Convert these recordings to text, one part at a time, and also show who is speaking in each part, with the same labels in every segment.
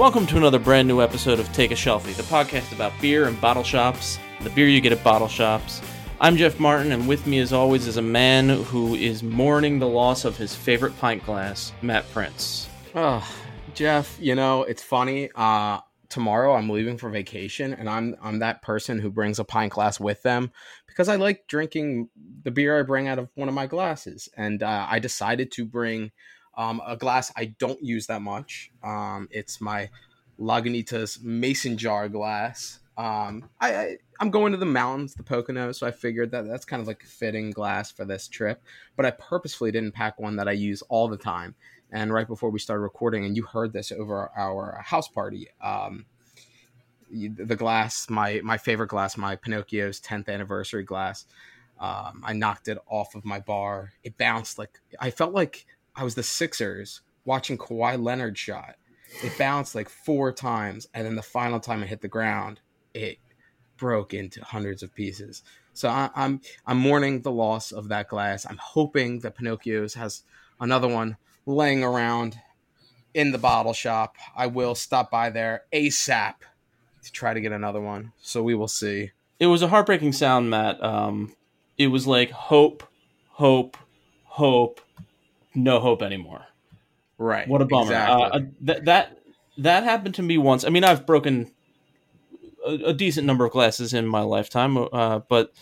Speaker 1: Welcome to another brand new episode of Take a Shelfie, the podcast about beer and bottle shops, the beer you get at bottle shops. I'm Jeff Martin, and with me, as always, is a man who is mourning the loss of his favorite pint glass, Matt Prince.
Speaker 2: Oh, Jeff, you know, it's funny. Uh, tomorrow I'm leaving for vacation and I'm I'm that person who brings a pint glass with them because I like drinking the beer I bring out of one of my glasses. And uh, I decided to bring um, a glass I don't use that much. Um, it's my Lagunitas mason jar glass. Um, I, I I'm going to the mountains, the Poconos, so I figured that that's kind of like a fitting glass for this trip. But I purposefully didn't pack one that I use all the time and right before we started recording, and you heard this over our house party. Um, the glass, my my favorite glass, my Pinocchio's 10th anniversary glass. Um, I knocked it off of my bar. It bounced like I felt like I was the Sixers watching Kawhi Leonard shot. It bounced like four times, and then the final time it hit the ground, it broke into hundreds of pieces. So I, I'm I'm mourning the loss of that glass. I'm hoping that Pinocchio's has another one laying around in the bottle shop. I will stop by there ASAP to try to get another one. So we will see.
Speaker 1: It was a heartbreaking sound, Matt. Um, it was like hope, hope, hope, no hope anymore.
Speaker 2: Right.
Speaker 1: What a bummer. Exactly. Uh, th- that that happened to me once. I mean, I've broken a, a decent number of glasses in my lifetime, uh, but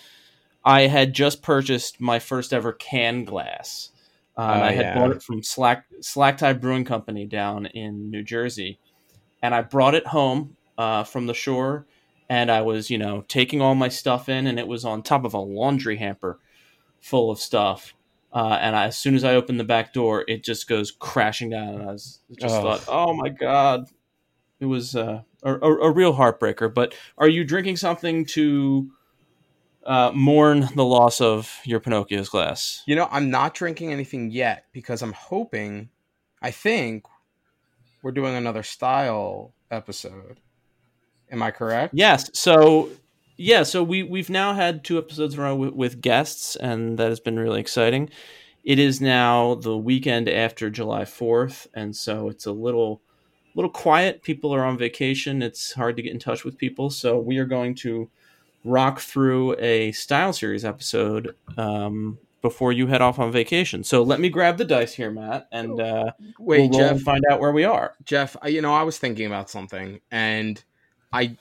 Speaker 1: I had just purchased my first ever can glass um, oh, I had yeah. bought it from Slack Slack Tide Brewing Company down in New Jersey, and I brought it home uh, from the shore. And I was, you know, taking all my stuff in, and it was on top of a laundry hamper full of stuff. Uh, and I, as soon as I opened the back door, it just goes crashing down. And I was just oh. thought, oh my god, it was uh, a, a, a real heartbreaker. But are you drinking something to uh, mourn the loss of your Pinocchio's glass?
Speaker 2: You know, I'm not drinking anything yet because I'm hoping, I think, we're doing another style episode. Am I correct?
Speaker 1: Yes. So, yeah. So we we've now had two episodes in a row with, with guests, and that has been really exciting. It is now the weekend after July Fourth, and so it's a little little quiet. People are on vacation. It's hard to get in touch with people, so we are going to rock through a style series episode um, before you head off on vacation. So let me grab the dice here, Matt, and uh,
Speaker 2: wait, we'll Jeff,
Speaker 1: find out where we are.
Speaker 2: Jeff, you know, I was thinking about something, and I,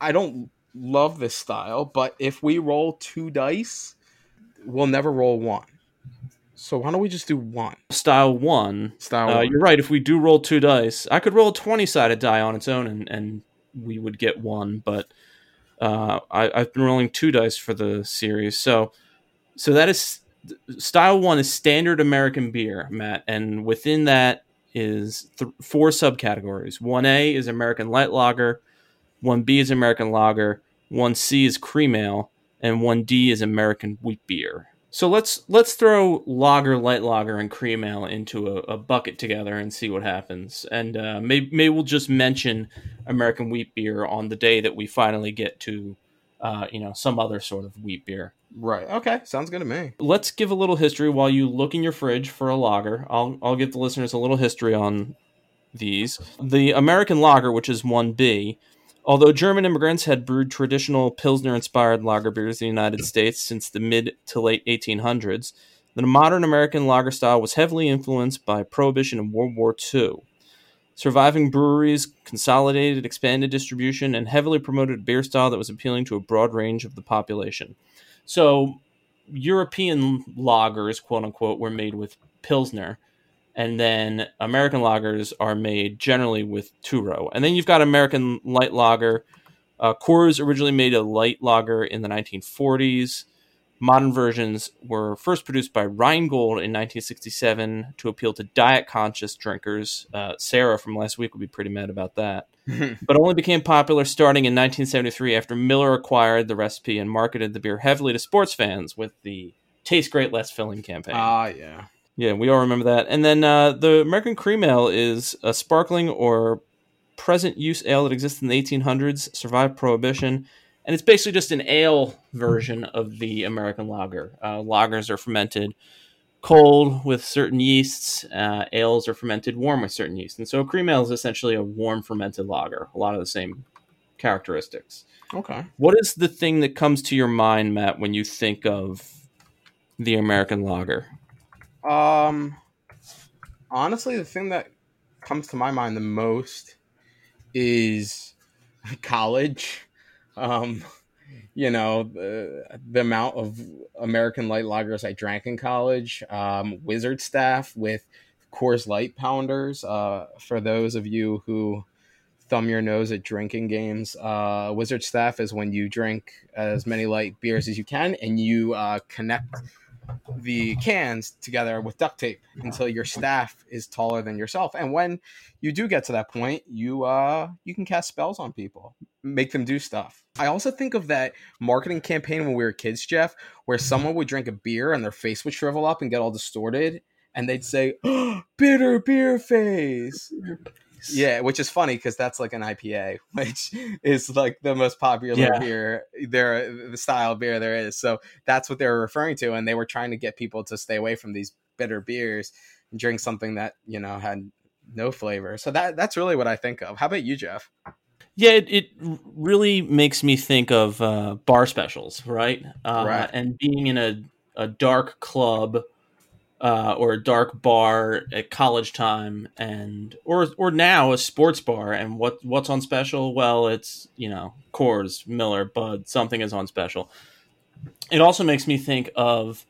Speaker 2: I don't love this style, but if we roll two dice, we'll never roll one. So why don't we just do one?
Speaker 1: Style one.
Speaker 2: Style.
Speaker 1: Uh,
Speaker 2: one.
Speaker 1: You're right. If we do roll two dice, I could roll a twenty sided die on its own, and and we would get one. But uh, I, have been rolling two dice for the series, so so that is style one is standard American beer, Matt, and within that is th- four subcategories. One A is American light lager, one B is American lager, one C is cream ale, and one D is American wheat beer. So let's let's throw lager, light lager, and cream ale into a, a bucket together and see what happens. And uh, maybe, maybe we'll just mention American wheat beer on the day that we finally get to, uh, you know, some other sort of wheat beer.
Speaker 2: Right. Okay. Sounds good to me.
Speaker 1: Let's give a little history while you look in your fridge for a lager. I'll I'll give the listeners a little history on these. The American lager, which is one B Although German immigrants had brewed traditional Pilsner inspired lager beers in the United States since the mid to late 1800s, the modern American lager style was heavily influenced by Prohibition and World War II. Surviving breweries consolidated, expanded distribution, and heavily promoted a beer style that was appealing to a broad range of the population. So, European lagers, quote unquote, were made with Pilsner and then American lagers are made generally with two row. And then you've got American light lager. Uh, Coors originally made a light lager in the 1940s. Modern versions were first produced by Rheingold in 1967 to appeal to diet conscious drinkers. Uh, Sarah from last week would be pretty mad about that. but only became popular starting in 1973 after Miller acquired the recipe and marketed the beer heavily to sports fans with the Taste Great, Less Filling campaign.
Speaker 2: Ah, yeah.
Speaker 1: Yeah, we all remember that. And then uh, the American Cream Ale is a sparkling or present use ale that exists in the 1800s, survived Prohibition, and it's basically just an ale version of the American lager. Uh, lagers are fermented cold with certain yeasts. Uh, ales are fermented warm with certain yeasts, and so a cream ale is essentially a warm fermented lager. A lot of the same characteristics.
Speaker 2: Okay.
Speaker 1: What is the thing that comes to your mind, Matt, when you think of the American lager?
Speaker 2: Um, honestly, the thing that comes to my mind the most is college. Um, you know, the, the amount of American light lagers I drank in college. Um, Wizard staff with Coors Light pounders. Uh, for those of you who thumb your nose at drinking games, uh, Wizard staff is when you drink as many light beers as you can and you uh, connect the cans together with duct tape until your staff is taller than yourself. And when you do get to that point, you uh you can cast spells on people, make them do stuff. I also think of that marketing campaign when we were kids, Jeff, where someone would drink a beer and their face would shrivel up and get all distorted and they'd say, oh, "Bitter beer face." Yeah, which is funny because that's like an IPA, which is like the most popular
Speaker 1: Yeah.
Speaker 2: beer there, the style beer there is. So that's what they were referring to, and they were trying to get people to stay away from these bitter beers and drink something that you know had no flavor. So that that's really what I think of. How about you, Jeff?
Speaker 1: Yeah, it, it really makes me think of uh, bar specials, right? Uh,
Speaker 2: Right.
Speaker 1: And being in a, a dark club uh, or a dark bar at college time, and or or now a sports bar, and what what's on special? Well, it's you know Coors, Miller, Bud, something is on special. It also makes me think of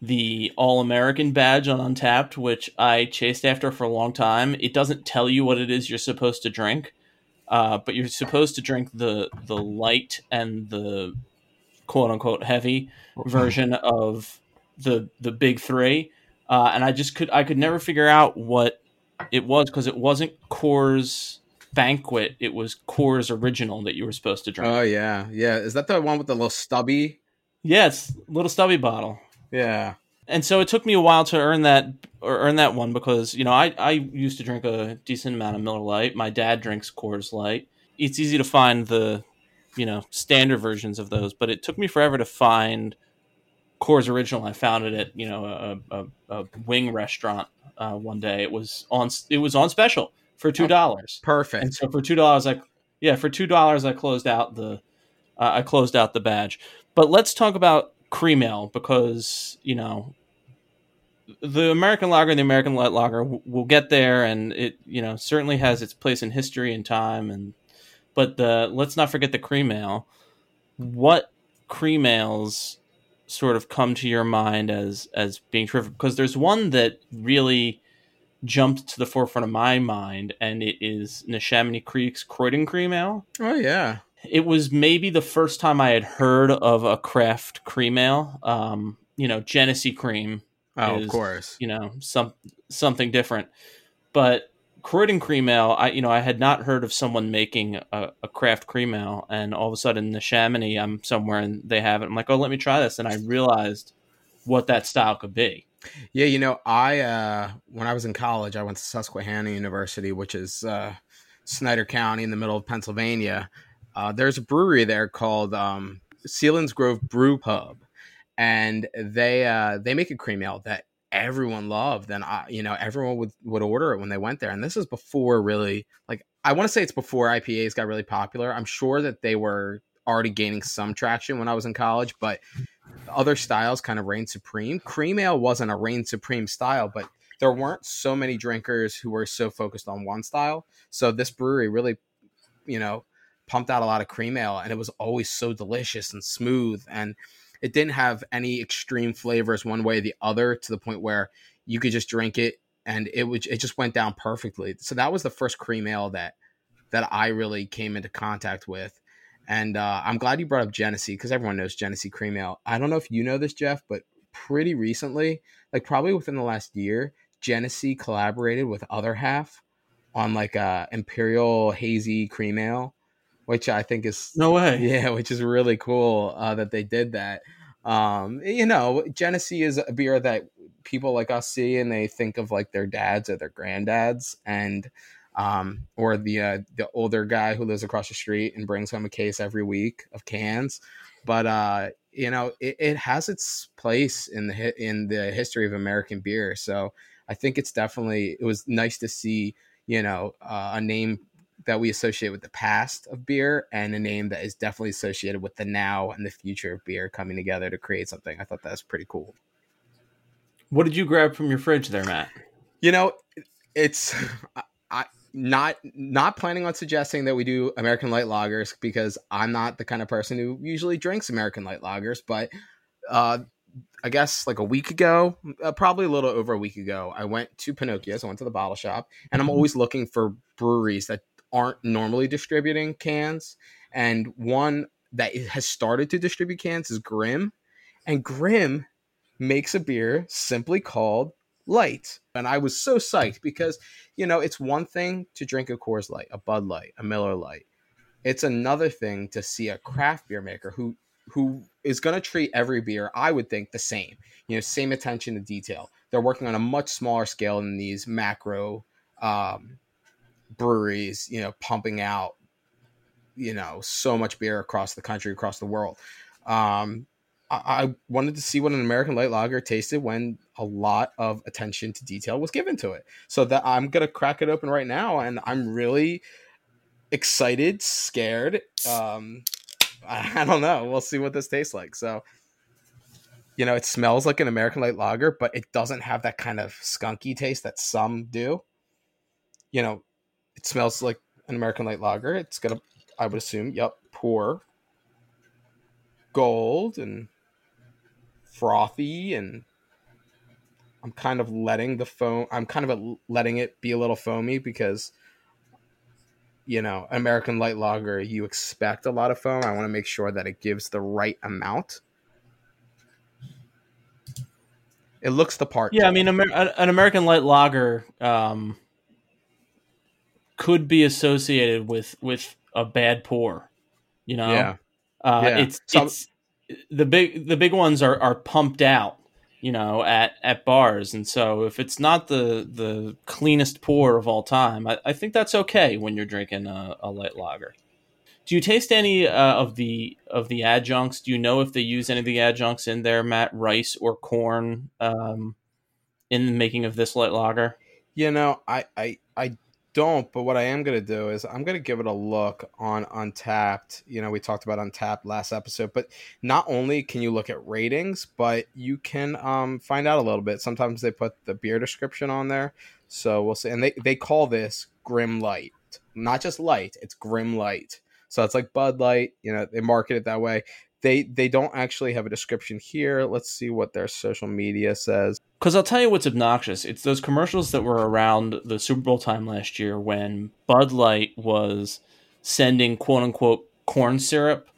Speaker 1: the All American badge on Untappd, which I chased after for a long time. It doesn't tell you what it is you're supposed to drink uh, but you're supposed to drink the the light and the quote unquote heavy version of the the big three. Uh, and I just could I could never figure out what it was because it wasn't Coors Banquet. It was Coors Original that you were supposed to drink.
Speaker 2: Oh yeah, yeah. Is that the one with the little stubby?
Speaker 1: yeah, a little stubby bottle.
Speaker 2: Yeah.
Speaker 1: and so it took me a while to earn that or earn that one because you know I, I used to drink a decent amount of Miller Lite. My dad drinks Coors Light. It's easy to find the you know standard versions of those, but it took me forever to find Coors Original. I found it at you know a, a, a wing restaurant uh, one day. It was on it was on special for two dollars.
Speaker 2: Perfect.
Speaker 1: And so for two dollars, I yeah for two dollars I closed out the uh, I closed out the badge. But let's talk about cream ale because you know the American lager and the American light lager w- will get there, and it you know certainly has its place in history and time. And but the let's not forget the cream ale. What cream ales sort of come to your mind as as being terrific? Because there's one that really jumped to the forefront of my mind, and it is Neshaminy Creek's Croydon Cream Ale.
Speaker 2: Oh yeah.
Speaker 1: It was maybe the first time I had heard of a craft cream ale. Um, you know, Genesee cream,
Speaker 2: Oh,
Speaker 1: Is-
Speaker 2: of course.
Speaker 1: you know, some something different. But Croydon Cream Ale, I you know, I had not heard of someone making a, a craft cream ale, and all of a sudden, the Chamonix, I'm somewhere and they have it. I'm like, oh, let me try this, and I realized what that style could be.
Speaker 2: Yeah, you know, I uh when I was in college, I went to Susquehanna University, which is uh Snyder County in the middle of Pennsylvania. Uh, there's a brewery there called um, Selin's Grove Brew Pub, and they uh, they make a cream ale that everyone loved, and I, you know, everyone would would order it when they went there. And this is before really, like, I want to say it's before IPAs got really popular. I'm sure that they were already gaining some traction when I was in college, but other styles kind of reigned supreme. Cream ale wasn't a reign supreme style, but there weren't so many drinkers who were so focused on one style. So this brewery really, you know, pumped out a lot of cream ale and it was always so delicious and smooth and it didn't have any extreme flavors one way or the other to the point where you could just drink it and it would it just went down perfectly. So that was the first cream ale that that I really came into contact with. And uh, I'm glad you brought up Genesee because everyone knows Genesee cream ale. I don't know if you know this, Jeff, but pretty recently, like probably within the last year, Genesee collaborated with Other Half on like a Imperial Hazy Cream Ale, which I think is
Speaker 1: No way.
Speaker 2: yeah, which is really cool uh, that they did that. Um, you know, Genesee is a beer that people like us see and they think of like their dads or their granddads and um, or the uh, the older guy who lives across the street and brings home a case every week of cans. but uh, you know, it, it has its place in the in the history of American beer. So I think it's definitely it was nice to see you know uh, a name that we associate with the past of beer and a name that is definitely associated with the now and the future of beer coming together to create something. I thought that was pretty cool.
Speaker 1: What did you grab from your fridge there, Matt?
Speaker 2: You know, it's I not not planning on suggesting that we do American light lagers because I'm not the kind of person who usually drinks American light lagers, but uh I guess like a week ago, uh, probably a little over a week ago, I went to Pinocchio's. I went to the bottle shop, and I'm mm-hmm. always looking for breweries that aren't normally distributing cans. And one that has started to distribute cans is Grim, and Grim makes a beer simply called Light. And I was so psyched because, you know, it's one thing to drink a Coors Light, a Bud Light, a Miller Lite. It's another thing to see a craft beer maker who who is going to treat every beer, I would think, the same. You know, same attention to detail. They're working on a much smaller scale than these macro um, breweries, you know, pumping out, you know, so much beer across the country, across the world. Um, I wanted to see what an American light lager tasted when a lot of attention to detail was given to it. So that I'm gonna crack it open right now, and I'm really excited, scared. Um, I, I don't know. We'll see what this tastes like. So, you know, it smells like an American light lager, but it doesn't have that kind of skunky taste that some do. You know, it smells like an American light lager. It's gonna, I would assume, yep, pour gold and frothy and I'm kind of letting the foam I'm kind of letting it be a little foamy because you know, American light lager, you expect a lot of foam. I want to make sure that it gives the right amount. It looks the part.
Speaker 1: Yeah, I mean, Amer- an American light lager um, could be associated with with a bad pour. You know,
Speaker 2: yeah,
Speaker 1: uh, yeah. it's it's the big the big ones are are pumped out you know at at bars. And so if it's not the the cleanest pour of all time i, I think that's okay when you're drinking a, a light lager. Do you taste any uh, of the of the adjuncts? Do you know if they use any of the adjuncts in there matt? Rice or corn um, in the making of this light lager?
Speaker 2: You know i i i don't, but what I am going to do is I'm going to give it a look on Untappd. You know, we talked about Untappd last episode, but not only can you look at ratings, but you can um, find out a little bit. Sometimes they put the beer description on there. So we'll see. And they, they call this Grim Light, not just light, it's Grim Light. So it's like Bud Light, you know, they market it that way they they don't actually have a description here. Let's see what their social media says.
Speaker 1: Because I'll tell you what's obnoxious. It's those commercials that were around the Super Bowl time last year when Bud Light was sending quote unquote corn syrup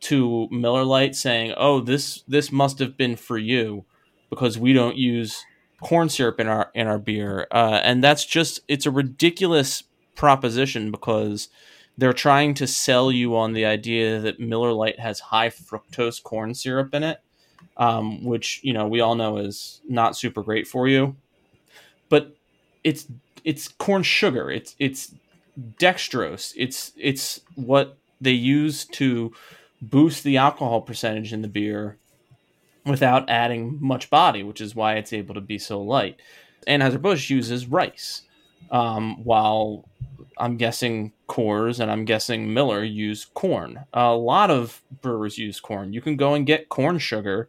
Speaker 1: to Miller Lite saying, "Oh, this this must have been for you because we don't use corn syrup in our in our beer." Uh, and that's just it's a ridiculous proposition because they're trying to sell you on the idea that Miller Lite has high fructose corn syrup in it, um, which you know we all know is not super great for you. But it's it's corn sugar. It's it's dextrose. It's it's what they use to boost the alcohol percentage in the beer without adding much body, which is why it's able to be so light. Anheuser Busch uses rice, um, while I'm guessing Coors and I'm guessing Miller use corn. A lot of brewers use corn. You can go and get corn sugar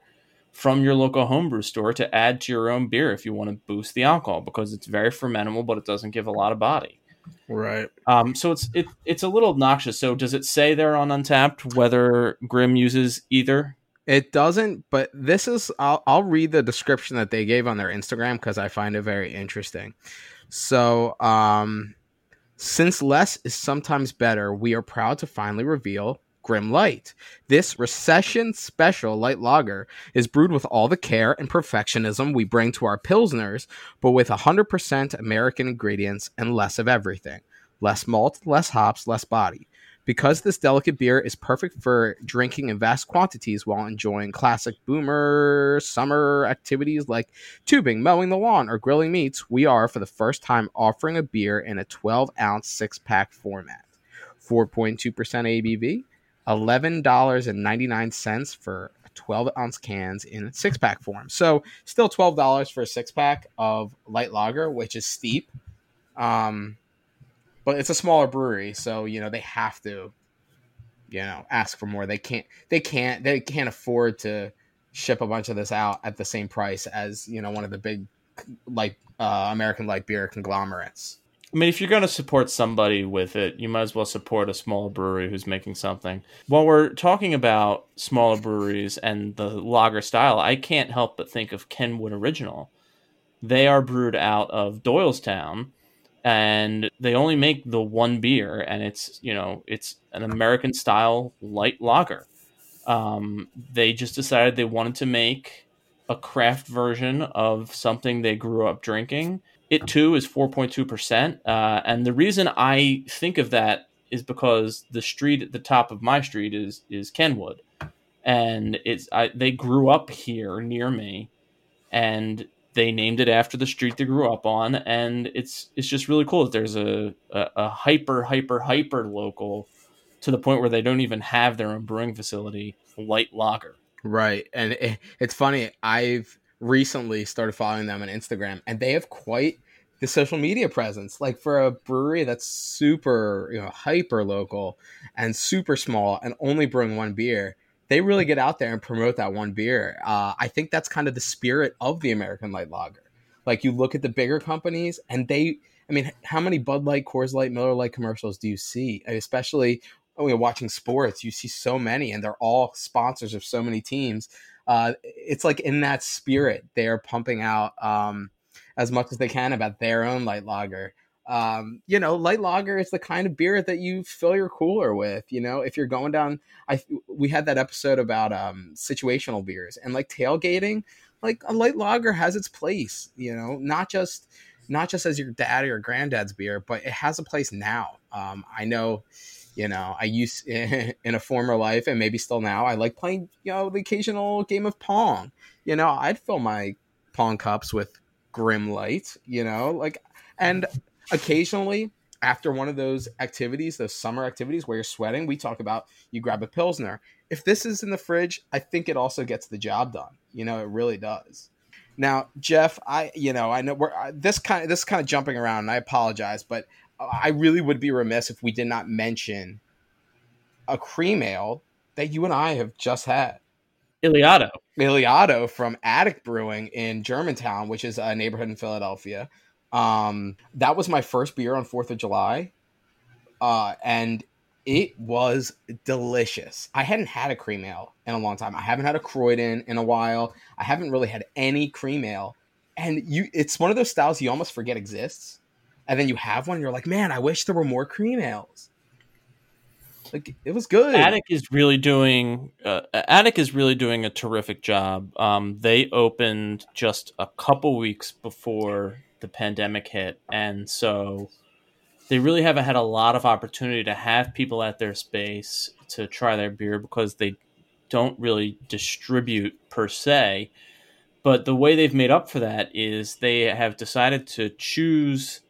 Speaker 1: from your local homebrew store to add to your own beer if you want to boost the alcohol because it's very fermentable, but it doesn't give a lot of body.
Speaker 2: Right.
Speaker 1: Um, so it's it, it's a little obnoxious. So does it say there on Untappd whether Grim uses either?
Speaker 2: It doesn't, but this is I'll I'll read the description that they gave on their Instagram because I find it very interesting. So um since less is sometimes better, we are proud to finally reveal Grim Light. This recession special light lager is brewed with all the care and perfectionism we bring to our Pilsners, but with 100% American ingredients and less of everything. Less malt, less hops, less body. Because this delicate beer is perfect for drinking in vast quantities while enjoying classic boomer summer activities like tubing, mowing the lawn, or grilling meats, we are for the first time offering a beer in a 12 ounce six pack format. 4.2% ABV, eleven dollars and ninety nine cents for 12 ounce cans in six pack form. So still twelve dollars for a six pack of light lager, which is steep. Um, but it's a smaller brewery, so you know they have to, you know, ask for more. They can't. They can't. They can't afford to ship a bunch of this out at the same price as you know one of the big like uh, American light beer conglomerates.
Speaker 1: I mean, if you're going to support somebody with it, you might as well support a small brewery who's making something. While we're talking about smaller breweries and the lager style, I can't help but think of Kenwood Original. They are brewed out of Doylestown, and they only make the one beer, and it's you know it's an American style light lager. Um, they just decided they wanted to make a craft version of something they grew up drinking it too is 4.2%. Uh, and the reason I think of that is because the street at the top of my street is is Kenwood. And it's I, they grew up here near me and they named it after the street they grew up on and it's it's just really cool that there's a, a, a hyper hyper hyper local to the point where they don't even have their own brewing facility light lager
Speaker 2: right and it, it's funny i've recently started following them on Instagram, and they have quite the social media presence. Like for a brewery that's super, you know, hyper local and super small, and only brewing one beer, they really get out there and promote that one beer. Uh, I think that's kind of the spirit of the American Light Lager. Like you look at the bigger companies, and they. I mean, how many Bud Light, Coors Light, Miller Lite commercials do you see? Especially when you're watching sports, you see so many, and they're all sponsors of so many teams uh, it's like in that spirit they are pumping out um, as much as they can about their own light lager. Um, you know, light lager is the kind of beer that you fill your cooler with. You know, if you're going down, I we had that episode about um, situational beers and like tailgating. Like a light lager has its place. You know, not just not just as your dad or your granddad's beer, but it has a place now. Um, I know you know i used in a former life and maybe still now i like playing you know the occasional game of pong you know i'd fill my pong cups with grim light you know like and occasionally after one of those activities those summer activities where you're sweating we talk about you grab a pilsner if this is in the fridge i think it also gets the job done you know it really does now jeff i you know i know we're this kind of this kind of jumping around and i apologize but I really would be remiss if we did not mention a cream ale that you and I have just had.
Speaker 1: Iliado.
Speaker 2: Iliado from Attic Brewing in Germantown, which is a neighborhood in Philadelphia. Um, that was my first beer on Fourth of July, uh, and it was delicious. I hadn't had a cream ale in a long time. I haven't had a Croydon in a while. I haven't really had any cream ale, and you—it's one of those styles you almost forget exists and then you have one, you're like, man, I wish there were more cream ales. Like it was good.
Speaker 1: Attic is really doing. Uh, Attic is really doing a terrific job. Um, they opened just a couple weeks before the pandemic hit, and so they really haven't had a lot of opportunity to have people at their space to try their beer because they don't really distribute per se. But the way they've made up for that is they have decided to choose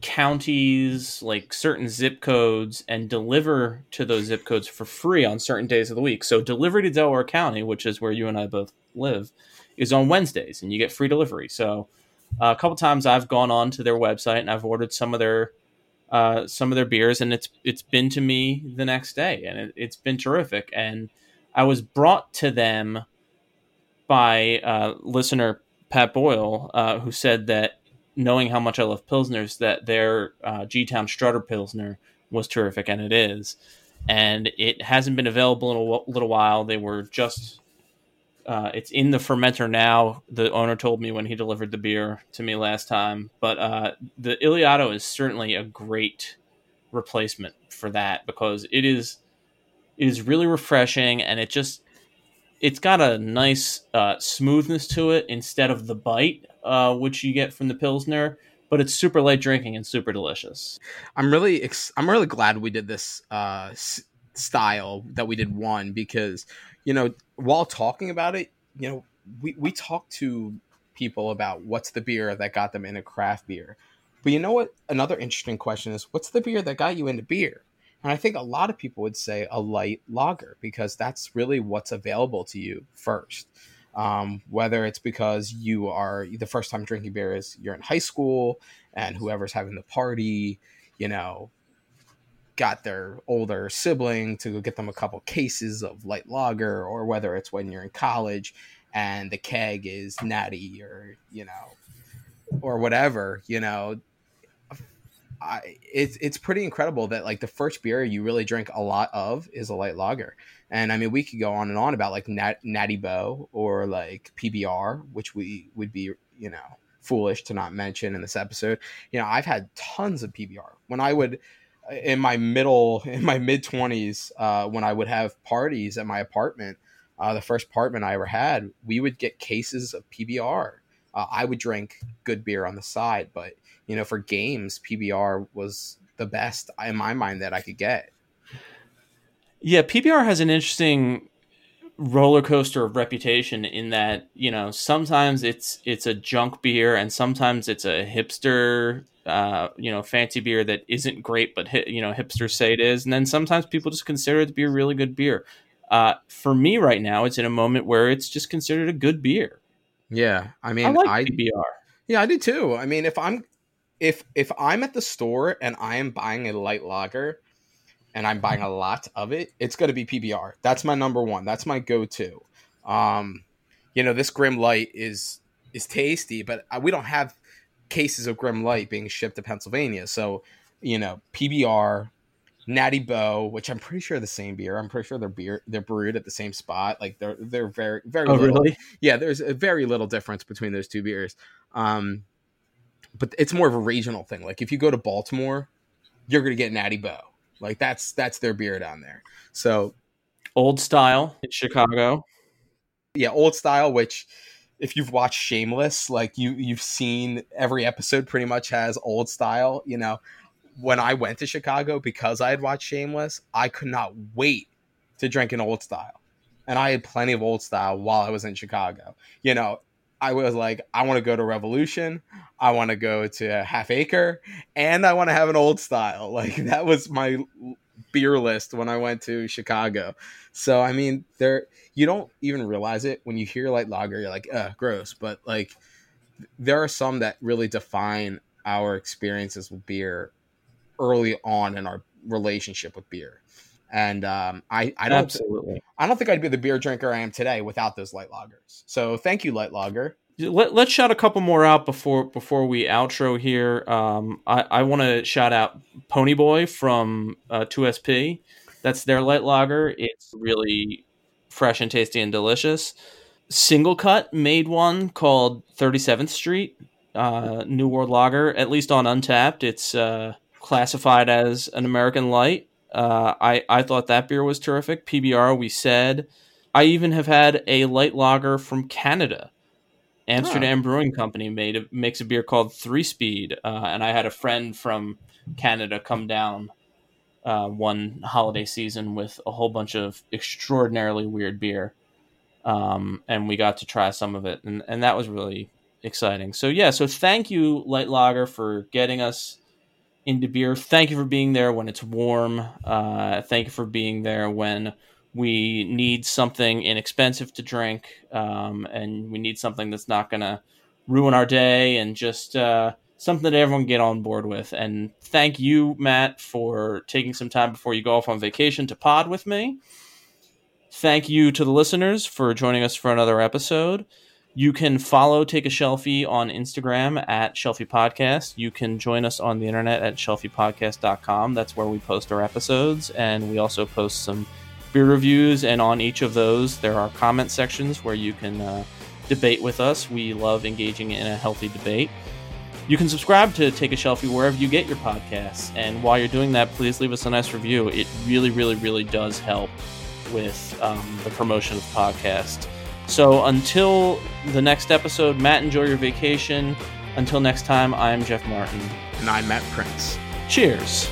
Speaker 1: counties, like certain zip codes, and deliver to those zip codes for free on certain days of the week. So, delivery to Delaware County, which is where you and I both live, is on Wednesdays, and you get free delivery. So, a couple times I've gone on to their website and I've ordered some of their uh, some of their beers, and it's it's been to me the next day, and it, has been terrific. And I was brought to them by uh, listener Pat Boyle, uh, who said that knowing how much I love Pilsners, that their uh, G Town Strutter Pilsner was terrific, and it is. And it hasn't been available in a little while. They were just, uh, it's in the fermenter now. The owner told me when he delivered the beer to me last time. But uh, the Iliado is certainly a great replacement for that because it is, it is really refreshing, and it just, it's got a nice uh, smoothness to it instead of the bite uh, which you get from the pilsner, but it's super light drinking and super delicious.
Speaker 2: I'm really ex- I'm really glad we did this uh, s- style that we did one because you know while talking about it, you know we we talked to people about what's the beer that got them into craft beer. But you know what? Another interesting question is what's the beer that got you into beer? And I think a lot of people would say a light lager because that's really what's available to you first. Um, whether it's because you are the first time drinking beer is you're in high school and whoever's having the party, you know, got their older sibling to get them a couple cases of light lager, or whether it's when you're in college and the keg is natty or, you know, or whatever, you know, I, it's it's pretty incredible that like the first beer you really drink a lot of is a light lager, and I mean we could go on and on about like Nat, Natty Boh or like PBR, which we would be you know foolish to not mention in this episode. You know I've had tons of PBR when I would in my middle in my mid twenties uh, when I would have parties at my apartment. Uh, the first apartment I ever had, we would get cases of PBR. Uh, I would drink good beer on the side, but you know, for games, PBR was the best in my mind that I could get.
Speaker 1: Yeah, PBR has an interesting roller coaster of reputation in that you know sometimes it's it's a junk beer and sometimes it's a hipster uh, you know fancy beer that isn't great but hi, you know hipsters say it is. And then sometimes people just consider it to be a really good beer. Uh, for me right now it's in a moment where it's just considered a good beer.
Speaker 2: Yeah i mean
Speaker 1: i like PBR.
Speaker 2: yeah i do too. I mean if i'm if if I'm at the store and I am buying a light lager and I'm buying a lot of it, it's going to be PBR. That's my number one. That's my go-to. Um, you know, this Grim Light is is tasty, but we don't have cases of Grim Light being shipped to Pennsylvania. So, you know, PBR, Natty Boh, which I'm pretty sure the same beer. I'm pretty sure they're beer they're brewed at the same spot. Like they're they're very very
Speaker 1: oh,
Speaker 2: little.
Speaker 1: really?
Speaker 2: Yeah, there's a very little difference between those two beers. Um, but it's more of a regional thing. Like if you go to Baltimore, you're gonna get Natty Boh. Like that's that's their beer down there. So
Speaker 1: old style in Chicago.
Speaker 2: Yeah, old style, which if you've watched Shameless, like you you've seen every episode pretty much has old style. You know, when I went to Chicago because I had watched Shameless, I could not wait to drink an old style. And I had plenty of old style while I was in Chicago. You know, I was like, I want to go to Revolution, I want to go to Half Acre, and I want to have an old style. Like that was my beer list when I went to Chicago. So I mean, there you don't even realize it when you hear light lager. You're like, uh, gross. But like, there are some that really define our experiences with beer early on in our relationship with beer. And um, I, I don't
Speaker 1: absolutely.
Speaker 2: I don't think I'd be the beer drinker I am today without those light lagers. So thank you, light lager.
Speaker 1: Let, us shout a couple more out before before we outro here. Um, I, I want to shout out Ponyboy from uh, 2SP. That's their light lager. It's really fresh and tasty and delicious. SingleCut made one called 37th Street uh, New World Lager. At least on Untappd, it's uh, classified as an American light. Uh, I I thought that beer was terrific. PBR, we said. I even have had a light lager from Canada. Amsterdam huh. Brewing Company made a, makes a beer called Three Speed, uh, and I had a friend from Canada come down uh, one holiday season with a whole bunch of extraordinarily weird beer, um, and we got to try some of it, and and that was really exciting. So yeah, so thank you, Light Lager, for getting us into beer. Thank you for being there when it's warm. Uh, thank you for being there when we need something inexpensive to drink, um, and we need something that's not going to ruin our day and just uh, something that everyone get on board with. And thank you, Matt, for taking some time before you go off on vacation to pod with me. Thank you to the listeners for joining us for another episode. You can follow Take a Shelfie on Instagram at Shelfie Podcast. You can join us on the internet at shelfiepodcast.com. That's where we post our episodes. And we also post some beer reviews. And on each of those, there are comment sections where you can uh, debate with us. We love engaging in a healthy debate. You can subscribe to Take a Shelfie wherever you get your podcasts. And while you're doing that, please leave us a nice review. It really, really, really does help with um, the promotion of the podcast. So until the next episode, Matt, enjoy your vacation. Until next time, I'm Jeff Martin.
Speaker 2: And I'm Matt Prince.
Speaker 1: Cheers.